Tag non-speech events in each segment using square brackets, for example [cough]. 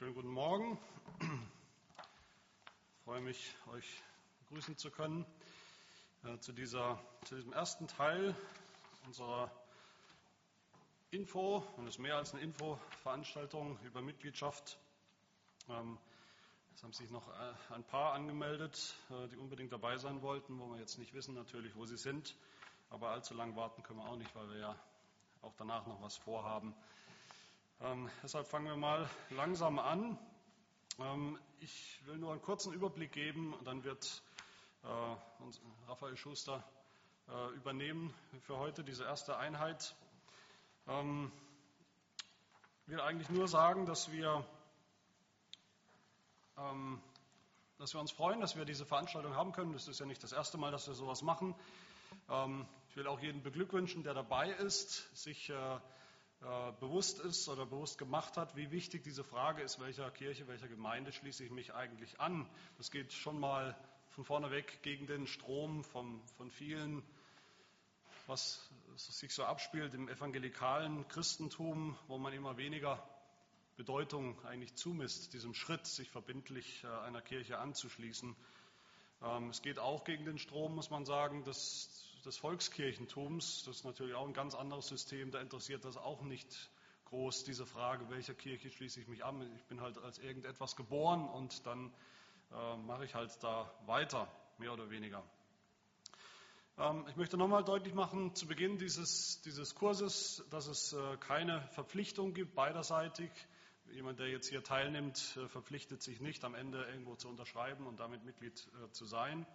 Schönen guten Morgen. Ich freue mich, euch begrüßen zu können äh, zu, dieser, zu diesem ersten Teil unserer Info, und es ist mehr als eine Info-Veranstaltung über Mitgliedschaft. Ähm, es haben sich noch äh, ein paar angemeldet, äh, die unbedingt dabei sein wollten, wo wir jetzt nicht wissen natürlich, wo sie sind. Aber allzu lang warten können wir auch nicht, weil wir ja auch danach noch was vorhaben. Ähm, deshalb fangen wir mal langsam an. Ähm, ich will nur einen kurzen Überblick geben, dann wird äh, Raphael Schuster äh, übernehmen für heute diese erste Einheit. Ähm, ich will eigentlich nur sagen, dass wir, ähm, dass wir uns freuen, dass wir diese Veranstaltung haben können. Das ist ja nicht das erste Mal, dass wir sowas machen. Ähm, ich will auch jeden beglückwünschen, der dabei ist, sich äh, bewusst ist oder bewusst gemacht hat, wie wichtig diese Frage ist, welcher Kirche, welcher Gemeinde schließe ich mich eigentlich an. Das geht schon mal von vorne weg gegen den Strom von, von vielen, was sich so abspielt im evangelikalen Christentum, wo man immer weniger Bedeutung eigentlich zumisst, diesem Schritt, sich verbindlich äh, einer Kirche anzuschließen. Ähm, es geht auch gegen den Strom, muss man sagen, des, des Volkskirchentums. Das ist natürlich auch ein ganz anderes System. Da interessiert das auch nicht groß, diese Frage, welcher Kirche schließe ich mich an. Ich bin halt als irgendetwas geboren und dann äh, mache ich halt da weiter, mehr oder weniger. Ähm, ich möchte nochmal deutlich machen, zu Beginn dieses, dieses Kurses, dass es äh, keine Verpflichtung gibt, beiderseitig. Jemand, der jetzt hier teilnimmt, äh, verpflichtet sich nicht, am Ende irgendwo zu unterschreiben und damit Mitglied äh, zu sein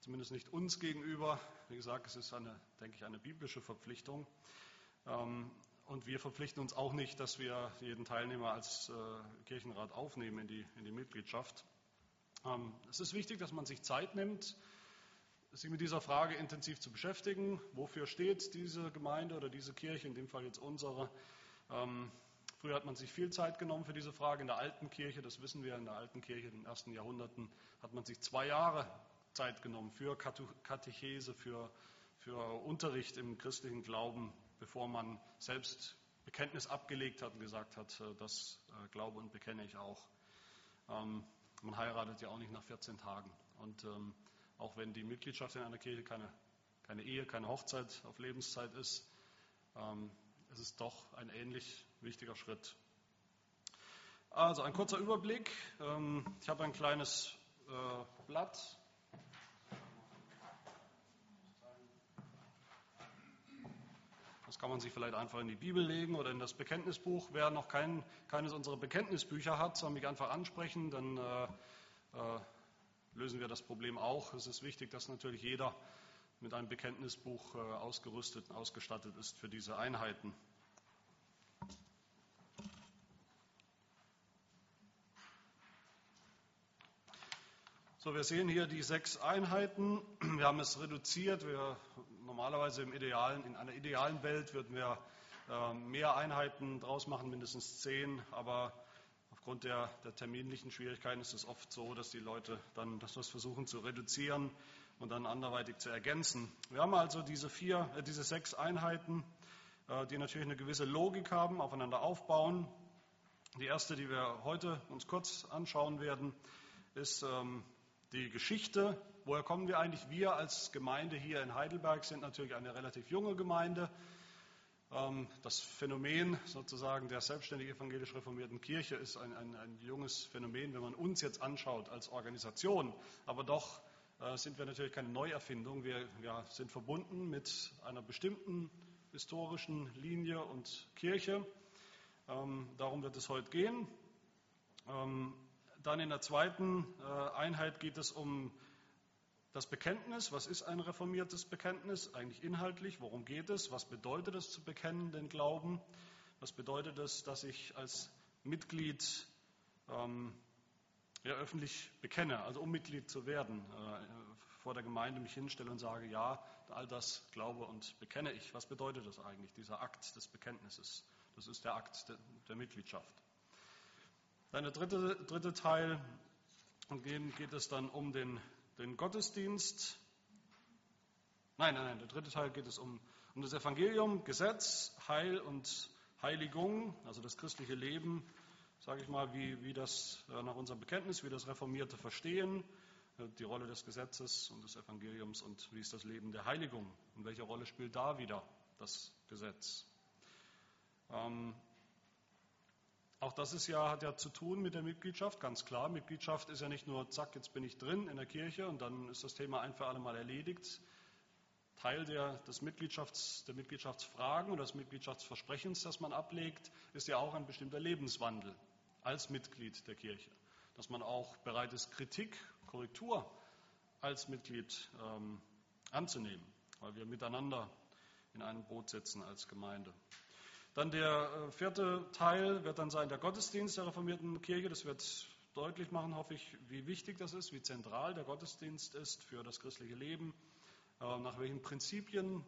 zumindest nicht uns gegenüber. Wie gesagt, es ist eine, denke ich, eine biblische Verpflichtung. Ähm, und wir verpflichten uns auch nicht, dass wir jeden Teilnehmer als äh, Kirchenrat aufnehmen in die, in die Mitgliedschaft. Ähm, es ist wichtig, dass man sich Zeit nimmt, sich mit dieser Frage intensiv zu beschäftigen. Wofür steht diese Gemeinde oder diese Kirche, in dem Fall jetzt unsere? Ähm, früher hat man sich viel Zeit genommen für diese Frage. In der alten Kirche, das wissen wir, in der alten Kirche in den ersten Jahrhunderten hat man sich zwei Jahre Zeit genommen für Katechese, für, für Unterricht im christlichen Glauben, bevor man selbst Bekenntnis abgelegt hat und gesagt hat, äh, das äh, glaube und bekenne ich auch. Ähm, man heiratet ja auch nicht nach 14 Tagen. Und ähm, auch wenn die Mitgliedschaft in einer Kirche keine, keine Ehe, keine Hochzeit auf Lebenszeit ist, ähm, es ist doch ein ähnlich wichtiger Schritt. Also ein kurzer Überblick. Ich habe ein kleines äh, Blatt Kann man sich vielleicht einfach in die Bibel legen oder in das Bekenntnisbuch. Wer noch kein, keines unserer Bekenntnisbücher hat, soll mich einfach ansprechen, dann äh, äh, lösen wir das Problem auch. Es ist wichtig, dass natürlich jeder mit einem Bekenntnisbuch äh, ausgerüstet und ausgestattet ist für diese Einheiten. So, wir sehen hier die sechs Einheiten. Wir haben es reduziert. Wir, normalerweise im idealen, in einer idealen Welt würden wir äh, mehr Einheiten draus machen, mindestens zehn. Aber aufgrund der, der, terminlichen Schwierigkeiten ist es oft so, dass die Leute dann das versuchen zu reduzieren und dann anderweitig zu ergänzen. Wir haben also diese vier, äh, diese sechs Einheiten, äh, die natürlich eine gewisse Logik haben, aufeinander aufbauen. Die erste, die wir heute uns kurz anschauen werden, ist ähm, die Geschichte, woher kommen wir eigentlich? Wir als Gemeinde hier in Heidelberg sind natürlich eine relativ junge Gemeinde. Ähm, das Phänomen sozusagen der selbstständig evangelisch reformierten Kirche ist ein, ein, ein junges Phänomen, wenn man uns jetzt anschaut als Organisation. Aber doch äh, sind wir natürlich keine Neuerfindung. Wir, wir sind verbunden mit einer bestimmten historischen Linie und Kirche. Ähm, darum wird es heute gehen. Dann in der zweiten äh, Einheit geht es um das Bekenntnis. Was ist ein reformiertes Bekenntnis? Eigentlich inhaltlich. Worum geht es? Was bedeutet es zu bekennen, den Glauben? Was bedeutet es, dass ich als Mitglied ähm, ja, öffentlich bekenne, also um Mitglied zu werden, äh, vor der Gemeinde mich hinstelle und sage, ja, all das glaube und bekenne ich. Was bedeutet das eigentlich, dieser Akt des Bekenntnisses? Das ist der Akt de, der Mitgliedschaft. Dann der dritte, dritte Teil, geht es dann um den, den Gottesdienst. Nein, nein, nein, der dritte Teil geht es um, um das Evangelium, Gesetz, Heil und Heiligung, also das christliche Leben sage ich mal, wie, wie das äh, nach unserem Bekenntnis, wie das Reformierte verstehen, äh, die Rolle des Gesetzes und des Evangeliums und wie ist das Leben der Heiligung und welche Rolle spielt da wieder das Gesetz. Ähm, auch das ist ja, hat ja zu tun mit der Mitgliedschaft, ganz klar. Mitgliedschaft ist ja nicht nur, zack, jetzt bin ich drin in der Kirche und dann ist das Thema ein für alle Mal erledigt. Teil der, des Mitgliedschafts, der Mitgliedschaftsfragen und des Mitgliedschaftsversprechens, das man ablegt, ist ja auch ein bestimmter Lebenswandel als Mitglied der Kirche. Dass man auch bereit ist, Kritik, Korrektur als Mitglied ähm, anzunehmen, weil wir miteinander in einem Boot sitzen als Gemeinde. Dann der äh, vierte Teil wird dann sein der Gottesdienst der reformierten Kirche. Das wird deutlich machen, hoffe ich, wie wichtig das ist, wie zentral der Gottesdienst ist für das christliche Leben, äh, nach welchen Prinzipien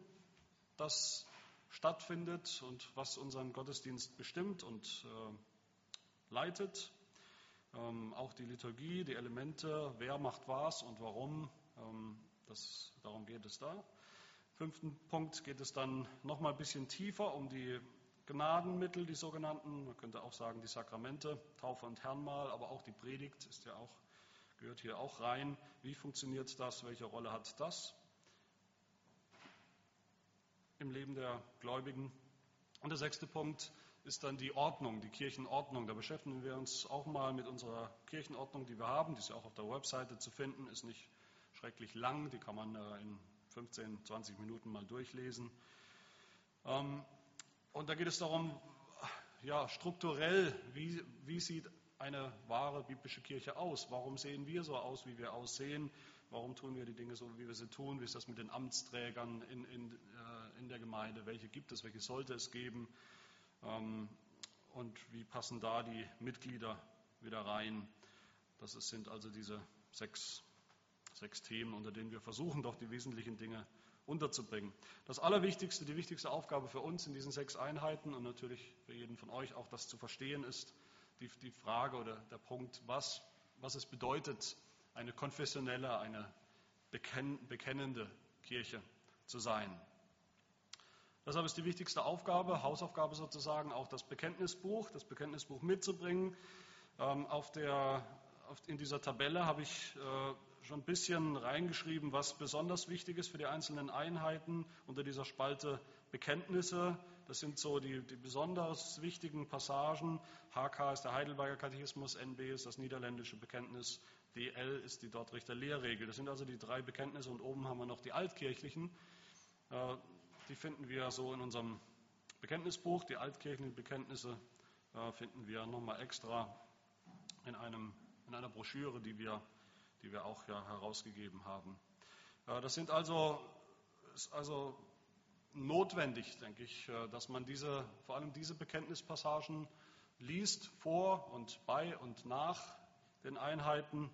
das stattfindet und was unseren Gottesdienst bestimmt und äh, leitet. Ähm, auch die Liturgie, die Elemente, wer macht was und warum, ähm, das, darum geht es da. Fünften Punkt geht es dann noch mal ein bisschen tiefer um die Gnadenmittel, die sogenannten, man könnte auch sagen die Sakramente, Taufe und Herrnmal, aber auch die Predigt ist ja auch, gehört hier auch rein. Wie funktioniert das? Welche Rolle hat das im Leben der Gläubigen? Und der sechste Punkt ist dann die Ordnung, die Kirchenordnung. Da beschäftigen wir uns auch mal mit unserer Kirchenordnung, die wir haben. Die ist ja auch auf der Webseite zu finden, ist nicht schrecklich lang, die kann man äh, in 15, 20 Minuten mal durchlesen. Ähm, und da geht es darum, ja, strukturell, wie, wie sieht eine wahre biblische Kirche aus? Warum sehen wir so aus, wie wir aussehen? Warum tun wir die Dinge so, wie wir sie tun? Wie ist das mit den Amtsträgern in, in, äh, in der Gemeinde? Welche gibt es? Welche sollte es geben? Ähm, und wie passen da die Mitglieder wieder rein? Das sind also diese sechs, sechs Themen, unter denen wir versuchen, doch die wesentlichen Dinge zu unterzubringen. Das Allerwichtigste, die wichtigste Aufgabe für uns in diesen sechs Einheiten und natürlich für jeden von euch auch das zu verstehen ist, die, die Frage oder der Punkt, was, was es bedeutet, eine konfessionelle, eine bekenn, bekennende Kirche zu sein. Deshalb ist die wichtigste Aufgabe, Hausaufgabe sozusagen, auch das Bekenntnisbuch, das Bekenntnisbuch mitzubringen. Ähm, auf der, auf, in dieser Tabelle habe ich äh, schon ein bisschen reingeschrieben, was besonders wichtig ist für die einzelnen Einheiten unter dieser Spalte Bekenntnisse. Das sind so die, die besonders wichtigen Passagen. HK ist der Heidelberger Katechismus, NB ist das niederländische Bekenntnis, DL ist die Dortrichter Lehrregel. Das sind also die drei Bekenntnisse und oben haben wir noch die altkirchlichen. Äh, die finden wir so in unserem Bekenntnisbuch. Die altkirchlichen Bekenntnisse äh, finden wir nochmal extra in, einem, in einer Broschüre, die wir die wir auch ja herausgegeben haben. Das sind also, ist also notwendig, denke ich, äh, dass man diese, vor allem diese Bekenntnispassagen liest vor und bei und nach den Einheiten.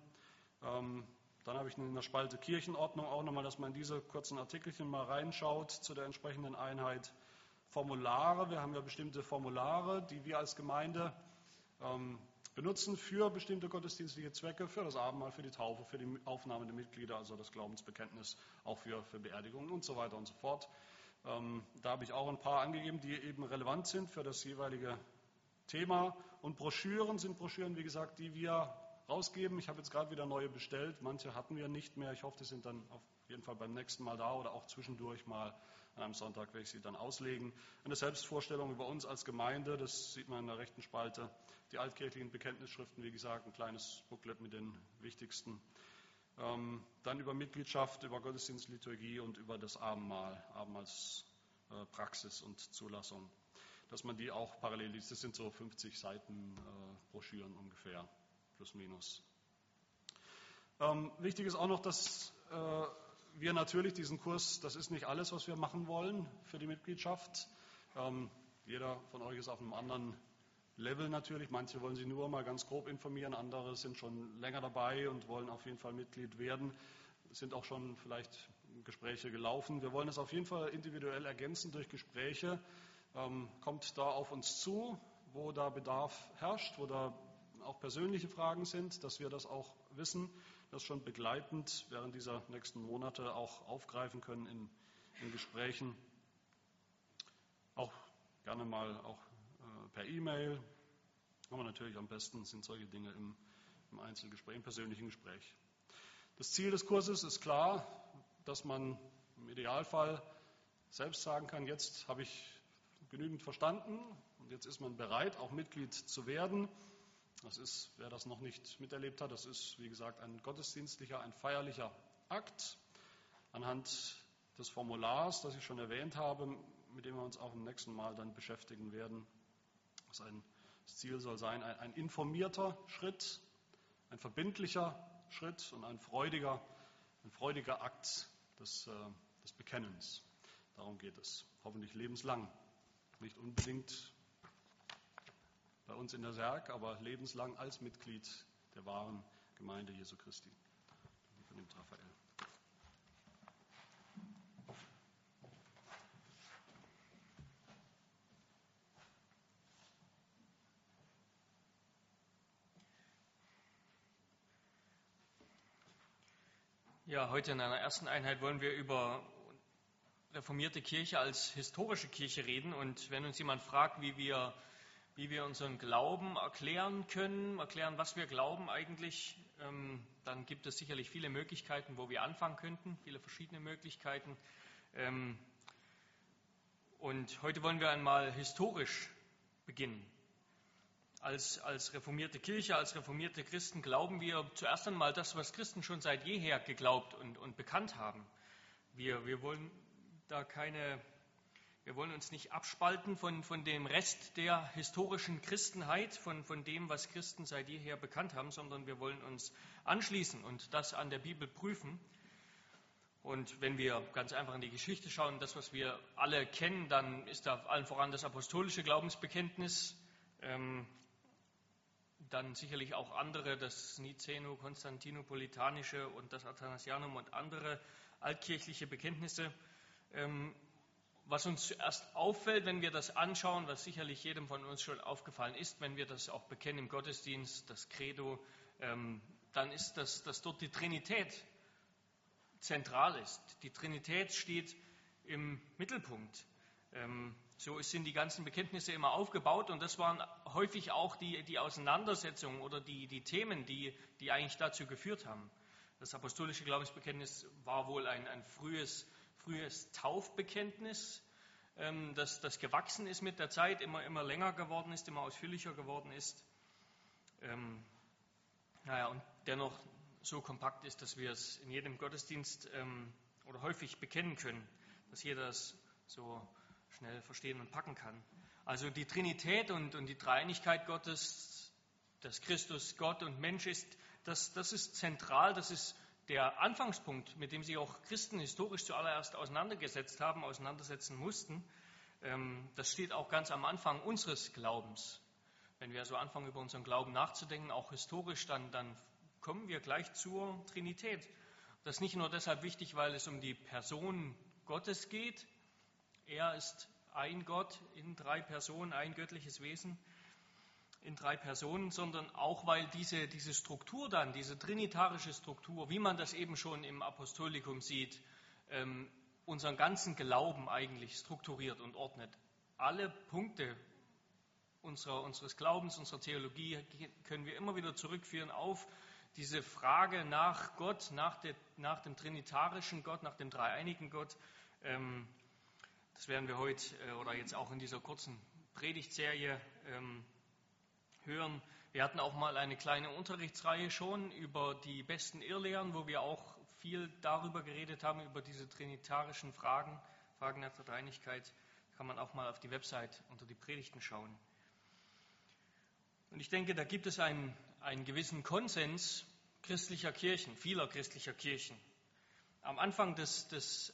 Ähm, dann habe ich in der Spalte Kirchenordnung auch nochmal, dass man in diese kurzen Artikelchen mal reinschaut zu der entsprechenden Einheit. Formulare, wir haben ja bestimmte Formulare, die wir als Gemeinde ähm, benutzen für bestimmte gottesdienstliche Zwecke, für das Abendmahl, für die Taufe, für die Aufnahme der Mitglieder, also das Glaubensbekenntnis, auch für, für Beerdigungen und so weiter und so fort. Ähm, da habe ich auch ein paar angegeben, die eben relevant sind für das jeweilige Thema. Und Broschüren sind Broschüren, wie gesagt, die wir rausgeben. Ich habe jetzt gerade wieder neue bestellt. Manche hatten wir nicht mehr. Ich hoffe, die sind dann auf jeden Fall beim nächsten Mal da oder auch zwischendurch mal an einem Sonntag werde ich sie dann auslegen. Eine Selbstvorstellung über uns als Gemeinde, das sieht man in der rechten Spalte. Die altkirchlichen Bekenntnisschriften, wie gesagt, ein kleines Booklet mit den wichtigsten. Ähm, dann über Mitgliedschaft, über Gottesdienstliturgie und über das Abendmahl, Abendmahlspraxis äh, und Zulassung. Dass man die auch parallel liest. Das sind so 50 Seiten äh, Broschüren ungefähr, plus minus. Ähm, wichtig ist auch noch, dass äh, wir natürlich diesen Kurs, das ist nicht alles, was wir machen wollen für die Mitgliedschaft. Ähm, jeder von euch ist auf einem anderen Level natürlich. Manche wollen sich nur mal ganz grob informieren, andere sind schon länger dabei und wollen auf jeden Fall Mitglied werden. Es sind auch schon vielleicht Gespräche gelaufen. Wir wollen es auf jeden Fall individuell ergänzen durch Gespräche. Ähm, kommt da auf uns zu, wo da Bedarf herrscht, wo da auch persönliche Fragen sind, dass wir das auch wissen das schon begleitend während dieser nächsten Monate auch aufgreifen können in, in Gesprächen. Auch gerne mal auch äh, per E-Mail. Aber natürlich am besten sind solche Dinge im, im Einzelgespräch, im persönlichen Gespräch. Das Ziel des Kurses ist klar, dass man im Idealfall selbst sagen kann, jetzt habe ich genügend verstanden und jetzt ist man bereit, auch Mitglied zu werden. Das ist, wer das noch nicht miterlebt hat, das ist, wie gesagt, ein gottesdienstlicher, ein feierlicher Akt anhand des Formulars, das ich schon erwähnt habe, mit dem wir uns auch im nächsten Mal dann beschäftigen werden. Das, Ziel soll sein, ein, ein, informierter Schritt, ein verbindlicher Schritt und ein freudiger, ein freudiger Akt des, äh, des Bekennens. Darum geht es. Hoffentlich lebenslang. Nicht unbedingt bei uns in der Serg, aber lebenslang als Mitglied der wahren Gemeinde Jesu Christi. Von dem Raphael. Ja, heute in einer ersten Einheit wollen wir über reformierte Kirche als historische Kirche reden. Und wenn uns jemand fragt, wie wir wie wir unseren Glauben erklären können, erklären, was wir glauben eigentlich, ähm, dann gibt es sicherlich viele Möglichkeiten, wo wir anfangen könnten, viele verschiedene Möglichkeiten. Ähm, und heute wollen wir einmal historisch beginnen. Als, als reformierte Kirche, als reformierte Christen glauben wir zuerst einmal das, was Christen schon seit jeher geglaubt und, und bekannt haben. Wir, wir wollen da keine wir wollen uns nicht abspalten von, von dem Rest der historischen Christenheit, von, von dem, was Christen seit jeher bekannt haben, sondern wir wollen uns anschließen und das an der Bibel prüfen. Und wenn wir ganz einfach in die Geschichte schauen, das, was wir alle kennen, dann ist da allen voran das apostolische Glaubensbekenntnis, ähm, dann sicherlich auch andere, das Niceno-Konstantinopolitanische und das Athanasianum und andere altkirchliche Bekenntnisse. Ähm, was uns zuerst auffällt, wenn wir das anschauen, was sicherlich jedem von uns schon aufgefallen ist, wenn wir das auch bekennen im Gottesdienst, das Credo, ähm, dann ist das, dass dort die Trinität zentral ist. Die Trinität steht im Mittelpunkt. Ähm, so sind die ganzen Bekenntnisse immer aufgebaut und das waren häufig auch die, die Auseinandersetzungen oder die, die Themen, die, die eigentlich dazu geführt haben. Das apostolische Glaubensbekenntnis war wohl ein, ein frühes frühes Taufbekenntnis, ähm, das, das gewachsen ist mit der Zeit, immer, immer länger geworden ist, immer ausführlicher geworden ist. Ähm, naja, und dennoch so kompakt ist, dass wir es in jedem Gottesdienst ähm, oder häufig bekennen können, dass jeder es so schnell verstehen und packen kann. Also die Trinität und, und die Dreieinigkeit Gottes, dass Christus Gott und Mensch ist, das, das ist zentral, das ist der Anfangspunkt, mit dem sich auch Christen historisch zuallererst auseinandergesetzt haben, auseinandersetzen mussten, ähm, das steht auch ganz am Anfang unseres Glaubens. Wenn wir so anfangen, über unseren Glauben nachzudenken, auch historisch, dann, dann kommen wir gleich zur Trinität. Das ist nicht nur deshalb wichtig, weil es um die Person Gottes geht. Er ist ein Gott in drei Personen, ein göttliches Wesen in drei Personen, sondern auch weil diese, diese Struktur dann, diese trinitarische Struktur, wie man das eben schon im Apostolikum sieht, ähm, unseren ganzen Glauben eigentlich strukturiert und ordnet. Alle Punkte unserer, unseres Glaubens, unserer Theologie können wir immer wieder zurückführen auf diese Frage nach Gott, nach, der, nach dem trinitarischen Gott, nach dem dreieinigen Gott. Ähm, das werden wir heute äh, oder jetzt auch in dieser kurzen Predigtserie ähm, hören. Wir hatten auch mal eine kleine Unterrichtsreihe schon über die besten Irrlehren, wo wir auch viel darüber geredet haben, über diese trinitarischen Fragen, Fragen nach der Dreinigkeit. Kann man auch mal auf die Website unter die Predigten schauen. Und ich denke, da gibt es einen, einen gewissen Konsens christlicher Kirchen, vieler christlicher Kirchen. Am Anfang des, des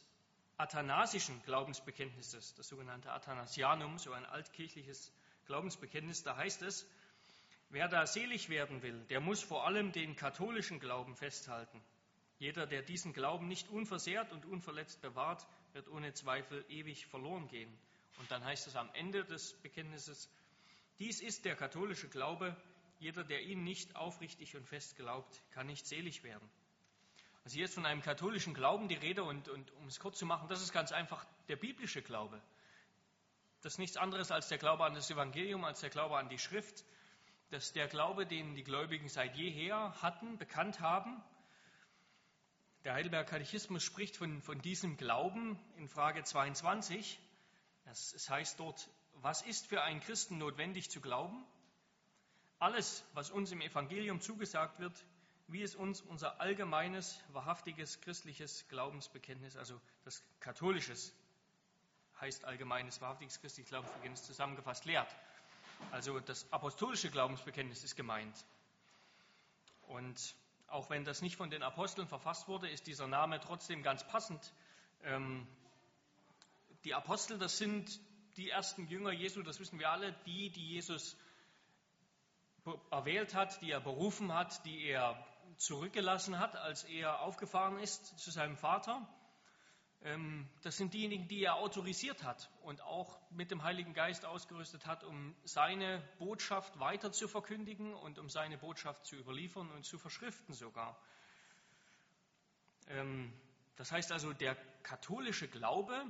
athanasischen Glaubensbekenntnisses, das sogenannte Athanasianum, so ein altkirchliches Glaubensbekenntnis, da heißt es, Wer da selig werden will, der muss vor allem den katholischen Glauben festhalten. Jeder, der diesen Glauben nicht unversehrt und unverletzt bewahrt, wird ohne Zweifel ewig verloren gehen. Und dann heißt es am Ende des Bekenntnisses, dies ist der katholische Glaube, jeder, der ihn nicht aufrichtig und fest glaubt, kann nicht selig werden. Also hier ist von einem katholischen Glauben die Rede und, und um es kurz zu machen, das ist ganz einfach der biblische Glaube. Das ist nichts anderes als der Glaube an das Evangelium, als der Glaube an die Schrift, dass der Glaube, den die Gläubigen seit jeher hatten, bekannt haben. Der Heidelberger Katechismus spricht von, von diesem Glauben in Frage 22. Es heißt dort, was ist für einen Christen notwendig zu glauben? Alles, was uns im Evangelium zugesagt wird, wie es uns unser allgemeines, wahrhaftiges christliches Glaubensbekenntnis, also das katholisches, heißt allgemeines, wahrhaftiges christliches Glaubensbekenntnis zusammengefasst lehrt. Also das apostolische Glaubensbekenntnis ist gemeint. Und auch wenn das nicht von den Aposteln verfasst wurde, ist dieser Name trotzdem ganz passend. Ähm, die Apostel, das sind die ersten Jünger Jesu, das wissen wir alle, die, die Jesus erwählt hat, die er berufen hat, die er zurückgelassen hat, als er aufgefahren ist zu seinem Vater. Ähm, das sind diejenigen, die er autorisiert hat und auch mit dem Heiligen Geist ausgerüstet hat, um seine Botschaft weiter zu verkündigen und um seine Botschaft zu überliefern und zu verschriften sogar. Ähm, das heißt also, der katholische Glaube,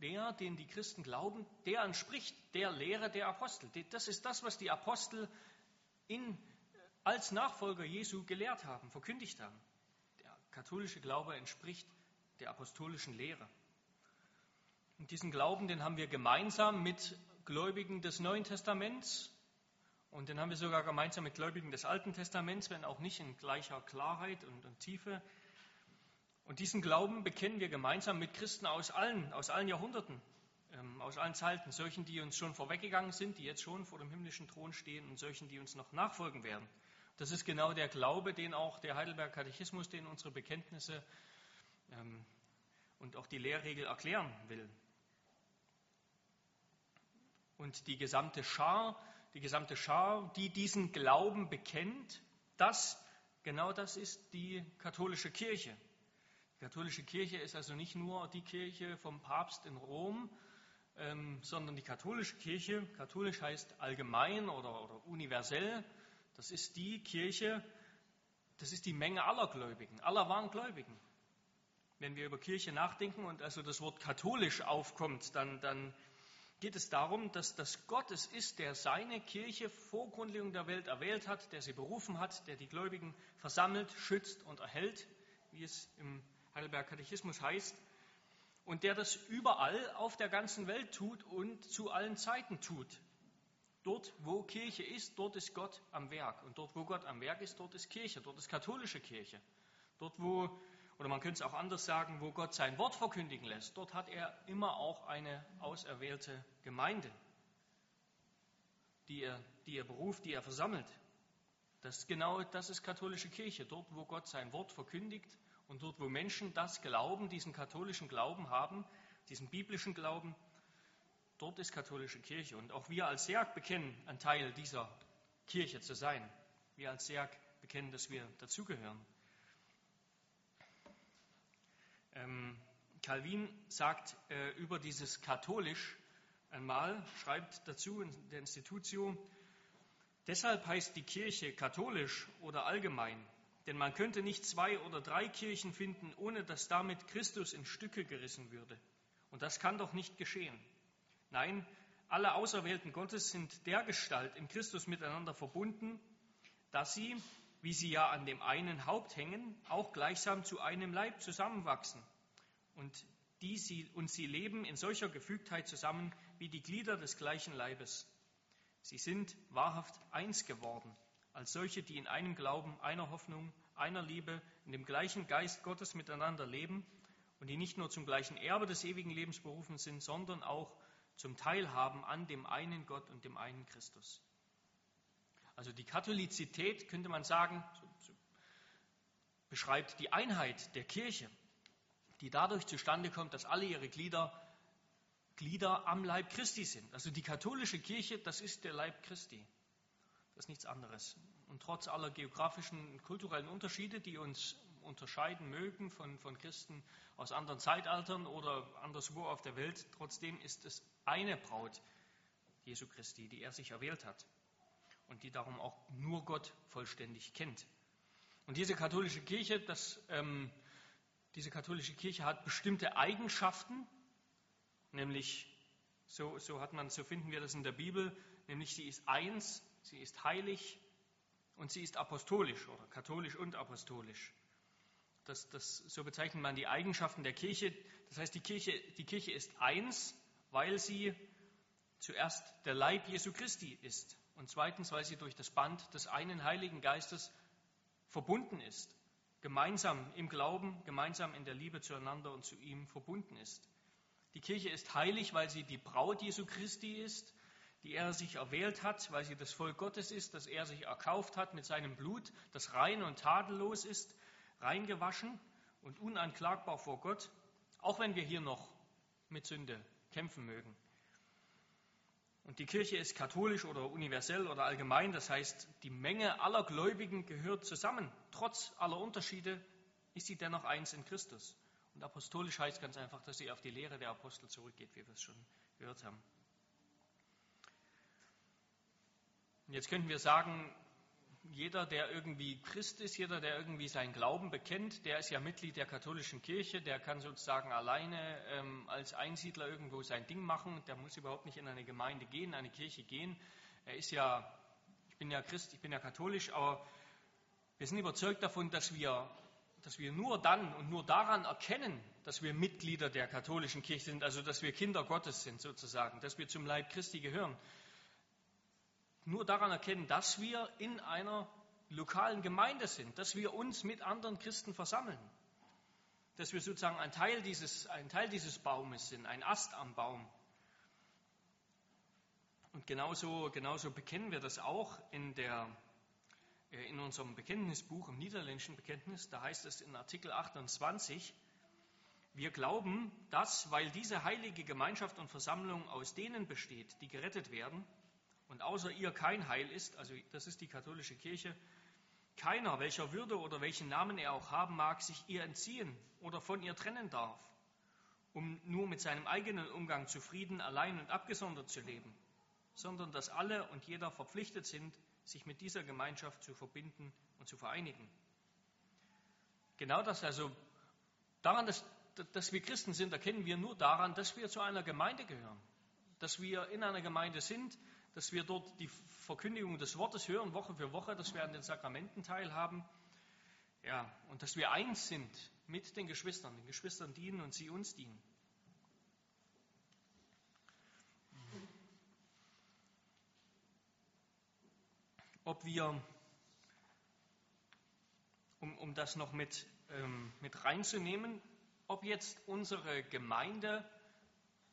der, den die Christen glauben, der entspricht der Lehre der Apostel. Das ist das, was die Apostel in, als Nachfolger Jesu gelehrt haben, verkündigt haben. Der katholische Glaube entspricht der apostolischen Lehre. Und diesen Glauben, den haben wir gemeinsam mit Gläubigen des Neuen Testaments und den haben wir sogar gemeinsam mit Gläubigen des Alten Testaments, wenn auch nicht in gleicher Klarheit und, und Tiefe. Und diesen Glauben bekennen wir gemeinsam mit Christen aus allen, aus allen Jahrhunderten, ähm, aus allen Zeiten, solchen, die uns schon vorweggegangen sind, die jetzt schon vor dem himmlischen Thron stehen und solchen, die uns noch nachfolgen werden. Das ist genau der Glaube, den auch der Heidelberg Katechismus, den unsere Bekenntnisse ähm, und auch die Lehrregel erklären will. Und die gesamte Schar, die gesamte Schar, die diesen Glauben bekennt, das, genau das ist die katholische Kirche. Die katholische Kirche ist also nicht nur die Kirche vom Papst in Rom, ähm, sondern die katholische Kirche, katholisch heißt allgemein oder, oder universell, das ist die Kirche, das ist die Menge aller Gläubigen, aller wahren Gläubigen. Wenn wir über Kirche nachdenken und also das Wort katholisch aufkommt, dann, dann geht es darum, dass das Gott es ist, der seine Kirche vor Grundlegung der Welt erwählt hat, der sie berufen hat, der die Gläubigen versammelt, schützt und erhält, wie es im Heidelberg Katechismus heißt, und der das überall auf der ganzen Welt tut und zu allen Zeiten tut. Dort, wo Kirche ist, dort ist Gott am Werk. Und dort, wo Gott am Werk ist, dort ist Kirche, dort ist katholische Kirche. Dort, wo, oder man könnte es auch anders sagen, wo Gott sein Wort verkündigen lässt, dort hat er immer auch eine auserwählte Gemeinde, die er, die er beruft, die er versammelt. Das genau das ist katholische Kirche. Dort, wo Gott sein Wort verkündigt und dort, wo Menschen das Glauben, diesen katholischen Glauben haben, diesen biblischen Glauben, Dort ist katholische Kirche. Und auch wir als Serg bekennen, ein Teil dieser Kirche zu sein. Wir als Serg bekennen, dass wir dazugehören. Ähm, Calvin sagt äh, über dieses katholisch einmal, schreibt dazu in der Institutio, deshalb heißt die Kirche katholisch oder allgemein, denn man könnte nicht zwei oder drei Kirchen finden, ohne dass damit Christus in Stücke gerissen würde. Und das kann doch nicht geschehen. Nein, alle Auserwählten Gottes sind dergestalt in Christus miteinander verbunden, dass sie, wie sie ja an dem einen Haupt hängen, auch gleichsam zu einem Leib zusammenwachsen. Und, die sie, und sie leben in solcher Gefügtheit zusammen wie die Glieder des gleichen Leibes. Sie sind wahrhaft eins geworden, als solche, die in einem Glauben, einer Hoffnung, einer Liebe, in dem gleichen Geist Gottes miteinander leben und die nicht nur zum gleichen Erbe des ewigen Lebens berufen sind, sondern auch zum Teilhaben an dem einen Gott und dem einen Christus. Also die Katholizität, könnte man sagen, beschreibt die Einheit der Kirche, die dadurch zustande kommt, dass alle ihre Glieder Glieder am Leib Christi sind. Also die katholische Kirche, das ist der Leib Christi. Das ist nichts anderes. Und trotz aller geografischen und kulturellen Unterschiede, die uns unterscheiden mögen von, von Christen aus anderen Zeitaltern oder anderswo auf der Welt, trotzdem ist es eine Braut Jesu Christi, die er sich erwählt hat und die darum auch nur Gott vollständig kennt. Und diese katholische Kirche, das, ähm, diese katholische Kirche hat bestimmte Eigenschaften, nämlich so, so hat man, so finden wir das in der Bibel, nämlich sie ist eins sie ist heilig und sie ist apostolisch oder katholisch und apostolisch. Das, das, so bezeichnet man die Eigenschaften der Kirche. Das heißt, die Kirche, die Kirche ist eins, weil sie zuerst der Leib Jesu Christi ist und zweitens, weil sie durch das Band des einen Heiligen Geistes verbunden ist, gemeinsam im Glauben, gemeinsam in der Liebe zueinander und zu ihm verbunden ist. Die Kirche ist heilig, weil sie die Braut Jesu Christi ist, die er sich erwählt hat, weil sie das Volk Gottes ist, das er sich erkauft hat mit seinem Blut, das rein und tadellos ist, reingewaschen und unanklagbar vor Gott, auch wenn wir hier noch mit Sünde kämpfen mögen. Und die Kirche ist katholisch oder universell oder allgemein, das heißt, die Menge aller Gläubigen gehört zusammen. Trotz aller Unterschiede ist sie dennoch eins in Christus. Und apostolisch heißt ganz einfach, dass sie auf die Lehre der Apostel zurückgeht, wie wir es schon gehört haben. Und jetzt könnten wir sagen, jeder, der irgendwie Christ ist, jeder, der irgendwie seinen Glauben bekennt, der ist ja Mitglied der katholischen Kirche, der kann sozusagen alleine ähm, als Einsiedler irgendwo sein Ding machen, der muss überhaupt nicht in eine Gemeinde gehen, eine Kirche gehen. Er ist ja, ich bin ja Christ, ich bin ja katholisch, aber wir sind überzeugt davon, dass wir, dass wir nur dann und nur daran erkennen, dass wir Mitglieder der katholischen Kirche sind, also dass wir Kinder Gottes sind sozusagen, dass wir zum Leib Christi gehören nur daran erkennen, dass wir in einer lokalen Gemeinde sind, dass wir uns mit anderen Christen versammeln, dass wir sozusagen ein Teil dieses, ein Teil dieses Baumes sind, ein Ast am Baum. Und genauso, genauso bekennen wir das auch in, der, äh, in unserem Bekenntnisbuch, im niederländischen Bekenntnis. Da heißt es in Artikel 28, wir glauben, dass, weil diese heilige Gemeinschaft und Versammlung aus denen besteht, die gerettet werden, und außer ihr kein Heil ist, also das ist die katholische Kirche, keiner, welcher Würde oder welchen Namen er auch haben mag, sich ihr entziehen oder von ihr trennen darf, um nur mit seinem eigenen Umgang zufrieden, allein und abgesondert zu leben, sondern dass alle und jeder verpflichtet sind, sich mit dieser Gemeinschaft zu verbinden und zu vereinigen. Genau das also, daran, dass, dass wir Christen sind, erkennen wir nur daran, dass wir zu einer Gemeinde gehören, dass wir in einer Gemeinde sind, dass wir dort die Verkündigung des Wortes hören, Woche für Woche, dass wir an den Sakramenten teilhaben. Ja, und dass wir eins sind mit den Geschwistern, den Geschwistern dienen und sie uns dienen. Ob wir, um, um das noch mit, ähm, mit reinzunehmen, ob jetzt unsere Gemeinde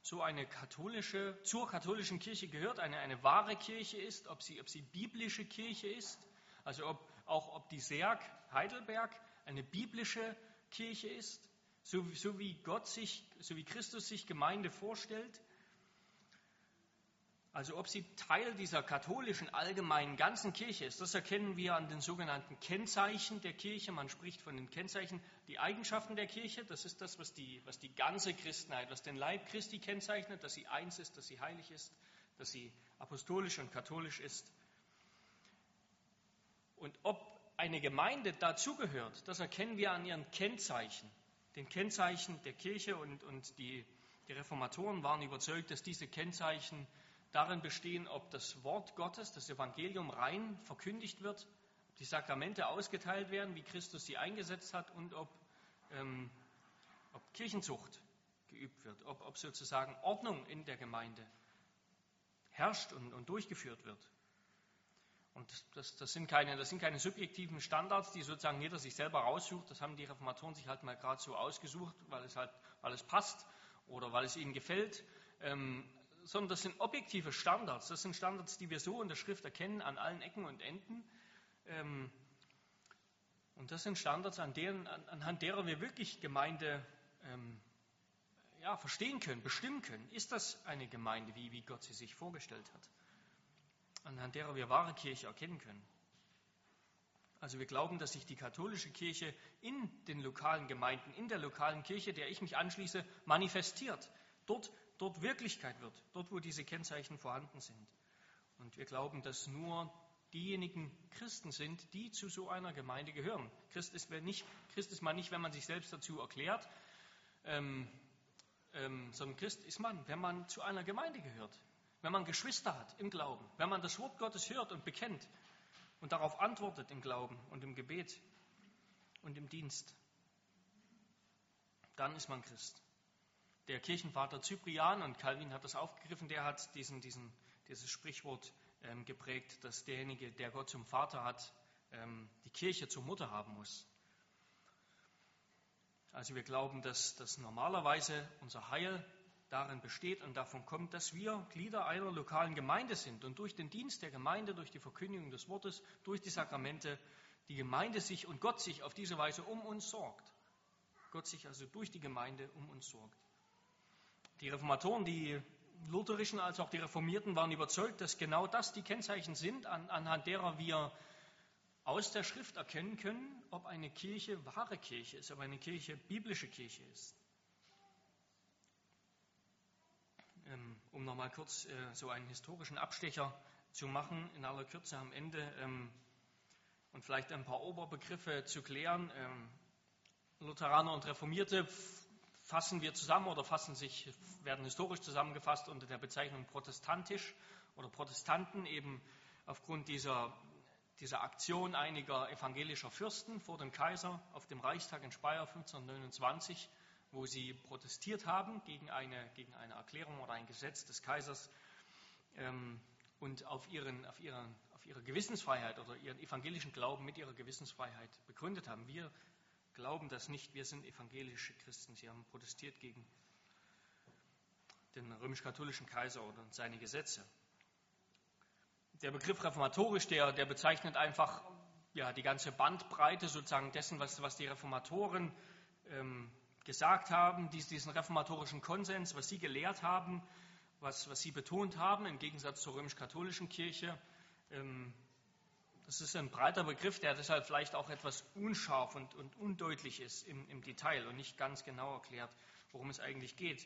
so eine katholische, zur katholischen Kirche gehört, eine, eine wahre Kirche ist, ob sie, ob sie biblische Kirche ist, also ob, auch ob die Serg Heidelberg eine biblische Kirche ist, so, so wie Gott sich, so wie Christus sich Gemeinde vorstellt. Also ob sie Teil dieser katholischen allgemeinen ganzen Kirche ist, das erkennen wir an den sogenannten Kennzeichen der Kirche. Man spricht von den Kennzeichen, die Eigenschaften der Kirche. Das ist das, was die, was die ganze Christenheit, was den Leib Christi kennzeichnet, dass sie eins ist, dass sie heilig ist, dass sie apostolisch und katholisch ist. Und ob eine Gemeinde dazugehört, das erkennen wir an ihren Kennzeichen, den Kennzeichen der Kirche und, und die, die Reformatoren waren überzeugt, dass diese Kennzeichen darin bestehen, ob das Wort Gottes, das Evangelium rein verkündigt wird, ob die Sakramente ausgeteilt werden, wie Christus sie eingesetzt hat und ob, ähm, ob Kirchenzucht geübt wird, ob, ob, sozusagen Ordnung in der Gemeinde herrscht und, und durchgeführt wird. Und das, das, sind keine, das sind keine subjektiven Standards, die sozusagen jeder sich selber raussucht. Das haben die Reformatoren sich halt mal gerade so ausgesucht, weil es halt, weil es passt oder weil es ihnen gefällt. Ähm, sondern das sind objektive Standards. Das sind Standards, die wir so in der Schrift erkennen an allen Ecken und Enden. Ähm, und das sind Standards, an deren, anhand derer wir wirklich Gemeinde ähm, ja, verstehen können, bestimmen können. Ist das eine Gemeinde, wie, wie Gott sie sich vorgestellt hat? Anhand derer wir wahre Kirche erkennen können. Also wir glauben, dass sich die katholische Kirche in den lokalen Gemeinden, in der lokalen Kirche, der ich mich anschließe, manifestiert. Dort dort Wirklichkeit wird, dort wo diese Kennzeichen vorhanden sind. Und wir glauben, dass nur diejenigen Christen sind, die zu so einer Gemeinde gehören. Christ ist, nicht, Christ ist man nicht, wenn man sich selbst dazu erklärt, ähm, ähm, sondern Christ ist man, wenn man zu einer Gemeinde gehört. wenn man Geschwister hat im Glauben, wenn man das Wort Gottes hört und bekennt und darauf antwortet im Glauben und im Gebet und im Dienst, dann ist man Christ. Der Kirchenvater Cyprian, und Calvin hat das aufgegriffen, der hat diesen, diesen, dieses Sprichwort ähm, geprägt, dass derjenige, der Gott zum Vater hat, ähm, die Kirche zur Mutter haben muss. Also wir glauben, dass, dass normalerweise unser Heil darin besteht und davon kommt, dass wir Glieder einer lokalen Gemeinde sind und durch den Dienst der Gemeinde, durch die Verkündigung des Wortes, durch die Sakramente, die Gemeinde sich und Gott sich auf diese Weise um uns sorgt. Gott sich also durch die Gemeinde um uns sorgt. Die Reformatoren, die Lutherischen als auch die Reformierten waren überzeugt, dass genau das die Kennzeichen sind, an, anhand derer wir aus der Schrift erkennen können, ob eine Kirche wahre Kirche ist, ob eine Kirche biblische Kirche ist. Ähm, um nochmal kurz äh, so einen historischen Abstecher zu machen, in aller Kürze am Ende ähm, und vielleicht ein paar Oberbegriffe zu klären. Ähm, Lutheraner und Reformierte fassen wir zusammen oder fassen sich, werden historisch zusammengefasst unter der Bezeichnung protestantisch oder Protestanten, eben aufgrund dieser dieser Aktion einiger evangelischer Fürsten vor dem Kaiser auf dem Reichstag in Speyer 1529, wo sie protestiert haben gegen eine, gegen eine Erklärung oder ein Gesetz des Kaisers ähm, und auf, ihren, auf, ihren, auf ihre Gewissensfreiheit oder ihren evangelischen Glauben mit ihrer Gewissensfreiheit begründet haben. Wir glauben das nicht, wir sind evangelische Christen. Sie haben protestiert gegen den römisch-katholischen Kaiser und seine Gesetze der Begriff reformatorisch, der, der bezeichnet einfach ja, die ganze Bandbreite sozusagen dessen, was, was die Reformatoren ähm, gesagt haben, dies, diesen reformatorischen Konsens, was sie gelehrt haben, was, was sie betont haben, im Gegensatz zur römisch-katholischen Kirche. Ähm, das ist ein breiter Begriff, der deshalb vielleicht auch etwas unscharf und, und undeutlich ist im, im, Detail und nicht ganz genau erklärt, worum es eigentlich geht.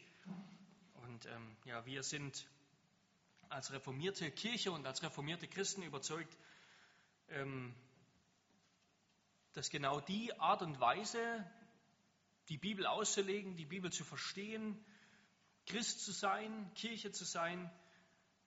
Und ähm, ja, wir sind als reformierte Kirche und als reformierte Christen überzeugt, ähm, dass genau die Art und Weise, die Bibel auszulegen, die Bibel zu verstehen, Christ zu sein, Kirche zu sein,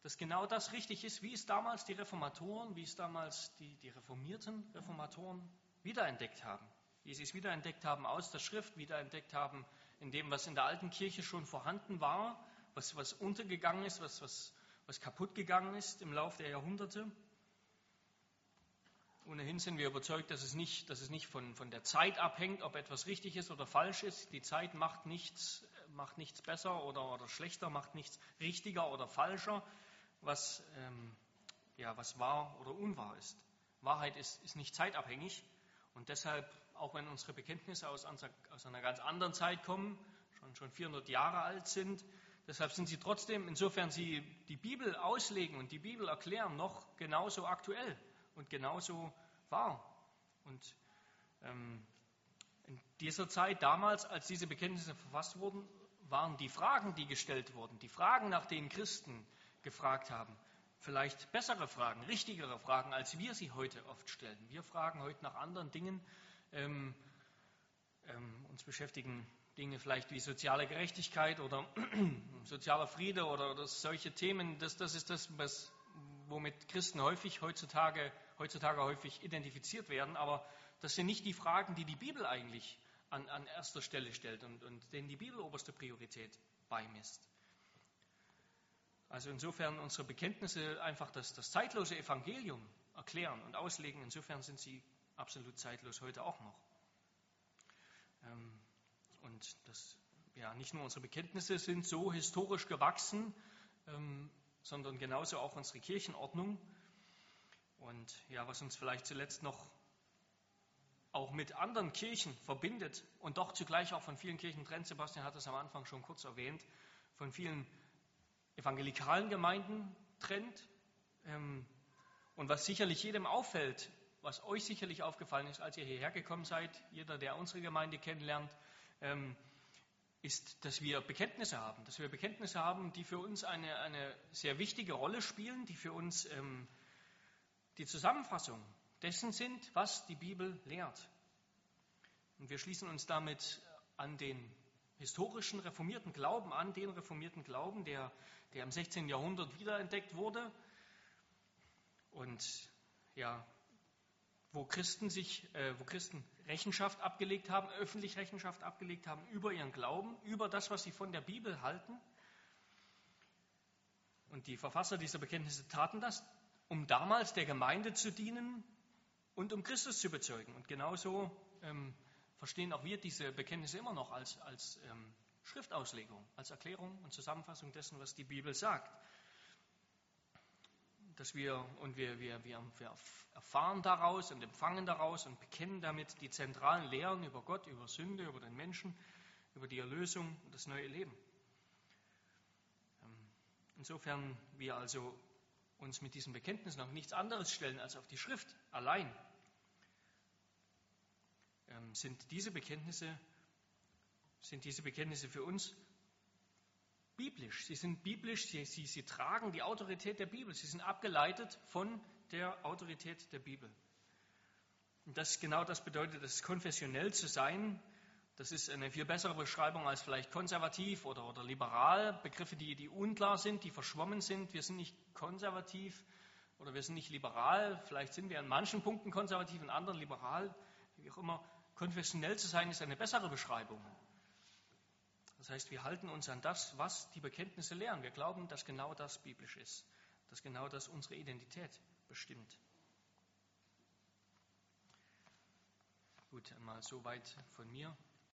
dass genau das richtig ist, wie es damals die Reformatoren, wie es damals die, die reformierten Reformatoren wiederentdeckt haben. Wie sie es wiederentdeckt haben aus der Schrift, wiederentdeckt haben in dem, was in der alten Kirche schon vorhanden war, was, was untergegangen ist, was, was was kaputt gegangen ist im Laufe der Jahrhunderte. Ohnehin sind wir überzeugt, dass es nicht, dass es nicht von, von der Zeit abhängt, ob etwas richtig ist oder falsch ist. Die Zeit macht nichts, macht nichts besser oder, oder schlechter, macht nichts richtiger oder falscher, was, ähm, ja, was wahr oder unwahr ist. Wahrheit ist, ist nicht zeitabhängig und deshalb, auch wenn unsere Bekenntnisse aus, aus einer ganz anderen Zeit kommen, schon, schon 400 Jahre alt sind, Deshalb sind sie trotzdem, insofern sie die Bibel auslegen und die Bibel erklären, noch genauso aktuell und genauso wahr. Und ähm, in dieser Zeit, damals, als diese Bekenntnisse verfasst wurden, waren die Fragen, die gestellt wurden, die Fragen, nach denen Christen gefragt haben, vielleicht bessere Fragen, richtigere Fragen, als wir sie heute oft stellen. Wir fragen heute nach anderen Dingen, ähm, ähm, uns beschäftigen Dinge vielleicht wie soziale Gerechtigkeit oder [clears throat] sozialer Friede oder, oder solche Themen, das, das ist das, was, womit Christen häufig heutzutage, heutzutage häufig identifiziert werden. Aber das sind nicht die Fragen, die die Bibel eigentlich an, an erster Stelle stellt und, und denen die Bibel oberste Priorität beimisst. Also insofern unsere Bekenntnisse einfach das, das zeitlose Evangelium erklären und auslegen. Insofern sind sie absolut zeitlos heute auch noch. Ähm, und das, ja, nicht nur unsere Bekenntnisse sind so historisch gewachsen, ähm, sondern genauso auch unsere Kirchenordnung. Und ja, was uns vielleicht zuletzt noch auch mit anderen Kirchen verbindet und doch zugleich auch von vielen Kirchen trennt, Sebastian hat das am Anfang schon kurz erwähnt, von vielen evangelikalen Gemeinden trennt. Ähm, und was sicherlich jedem auffällt, was euch sicherlich aufgefallen ist, als ihr hierher gekommen seid, jeder, der unsere Gemeinde kennenlernt, ähm, ist, dass wir Bekenntnisse haben, dass wir Bekenntnisse haben, die für uns eine, eine sehr wichtige Rolle spielen, die für uns ähm, die Zusammenfassung dessen sind, was die Bibel lehrt. Und wir schließen uns damit an den historischen reformierten Glauben an, den reformierten Glauben, der, der im 16. Jahrhundert wiederentdeckt wurde und ja, wo Christen sich, äh, wo Christen Rechenschaft abgelegt haben, öffentlich Rechenschaft abgelegt haben über ihren Glauben, über das, was sie von der Bibel halten. Und die Verfasser dieser Bekenntnisse taten das, um damals der Gemeinde zu dienen und um Christus zu bezeugen. Und genauso ähm, verstehen auch wir diese Bekenntnisse immer noch als, als ähm, Schriftauslegung, als Erklärung und Zusammenfassung dessen, was die Bibel sagt dass wir und wir, wir, wir, wir erfahren daraus und empfangen daraus und bekennen damit die zentralen Lehren über Gott, über Sünde, über den Menschen, über die Erlösung und das neue Leben. Ähm, insofern wir also uns mit diesen Bekenntnissen auf nichts anderes stellen als auf die Schrift allein, ähm, sind diese Bekenntnisse, sind diese Bekenntnisse für uns biblisch. Sie sind biblisch, sie, sie, sie tragen die Autorität der Bibel. Sie sind abgeleitet von der Autorität der Bibel. Und das genau das bedeutet, das konfessionell zu sein. Das ist eine viel bessere Beschreibung als vielleicht konservativ oder, oder liberal. Begriffe, die, die unklar sind, die verschwommen sind. Wir sind nicht konservativ oder wir sind nicht liberal. Vielleicht sind wir an manchen Punkten konservativ, in anderen liberal. Wie auch immer. Konfessionell zu sein ist eine bessere Beschreibung. Das heißt, wir halten uns an das, was die Bekenntnisse lehren. Wir glauben, dass genau das biblisch ist, dass genau das unsere Identität bestimmt. Gut, einmal soweit von mir.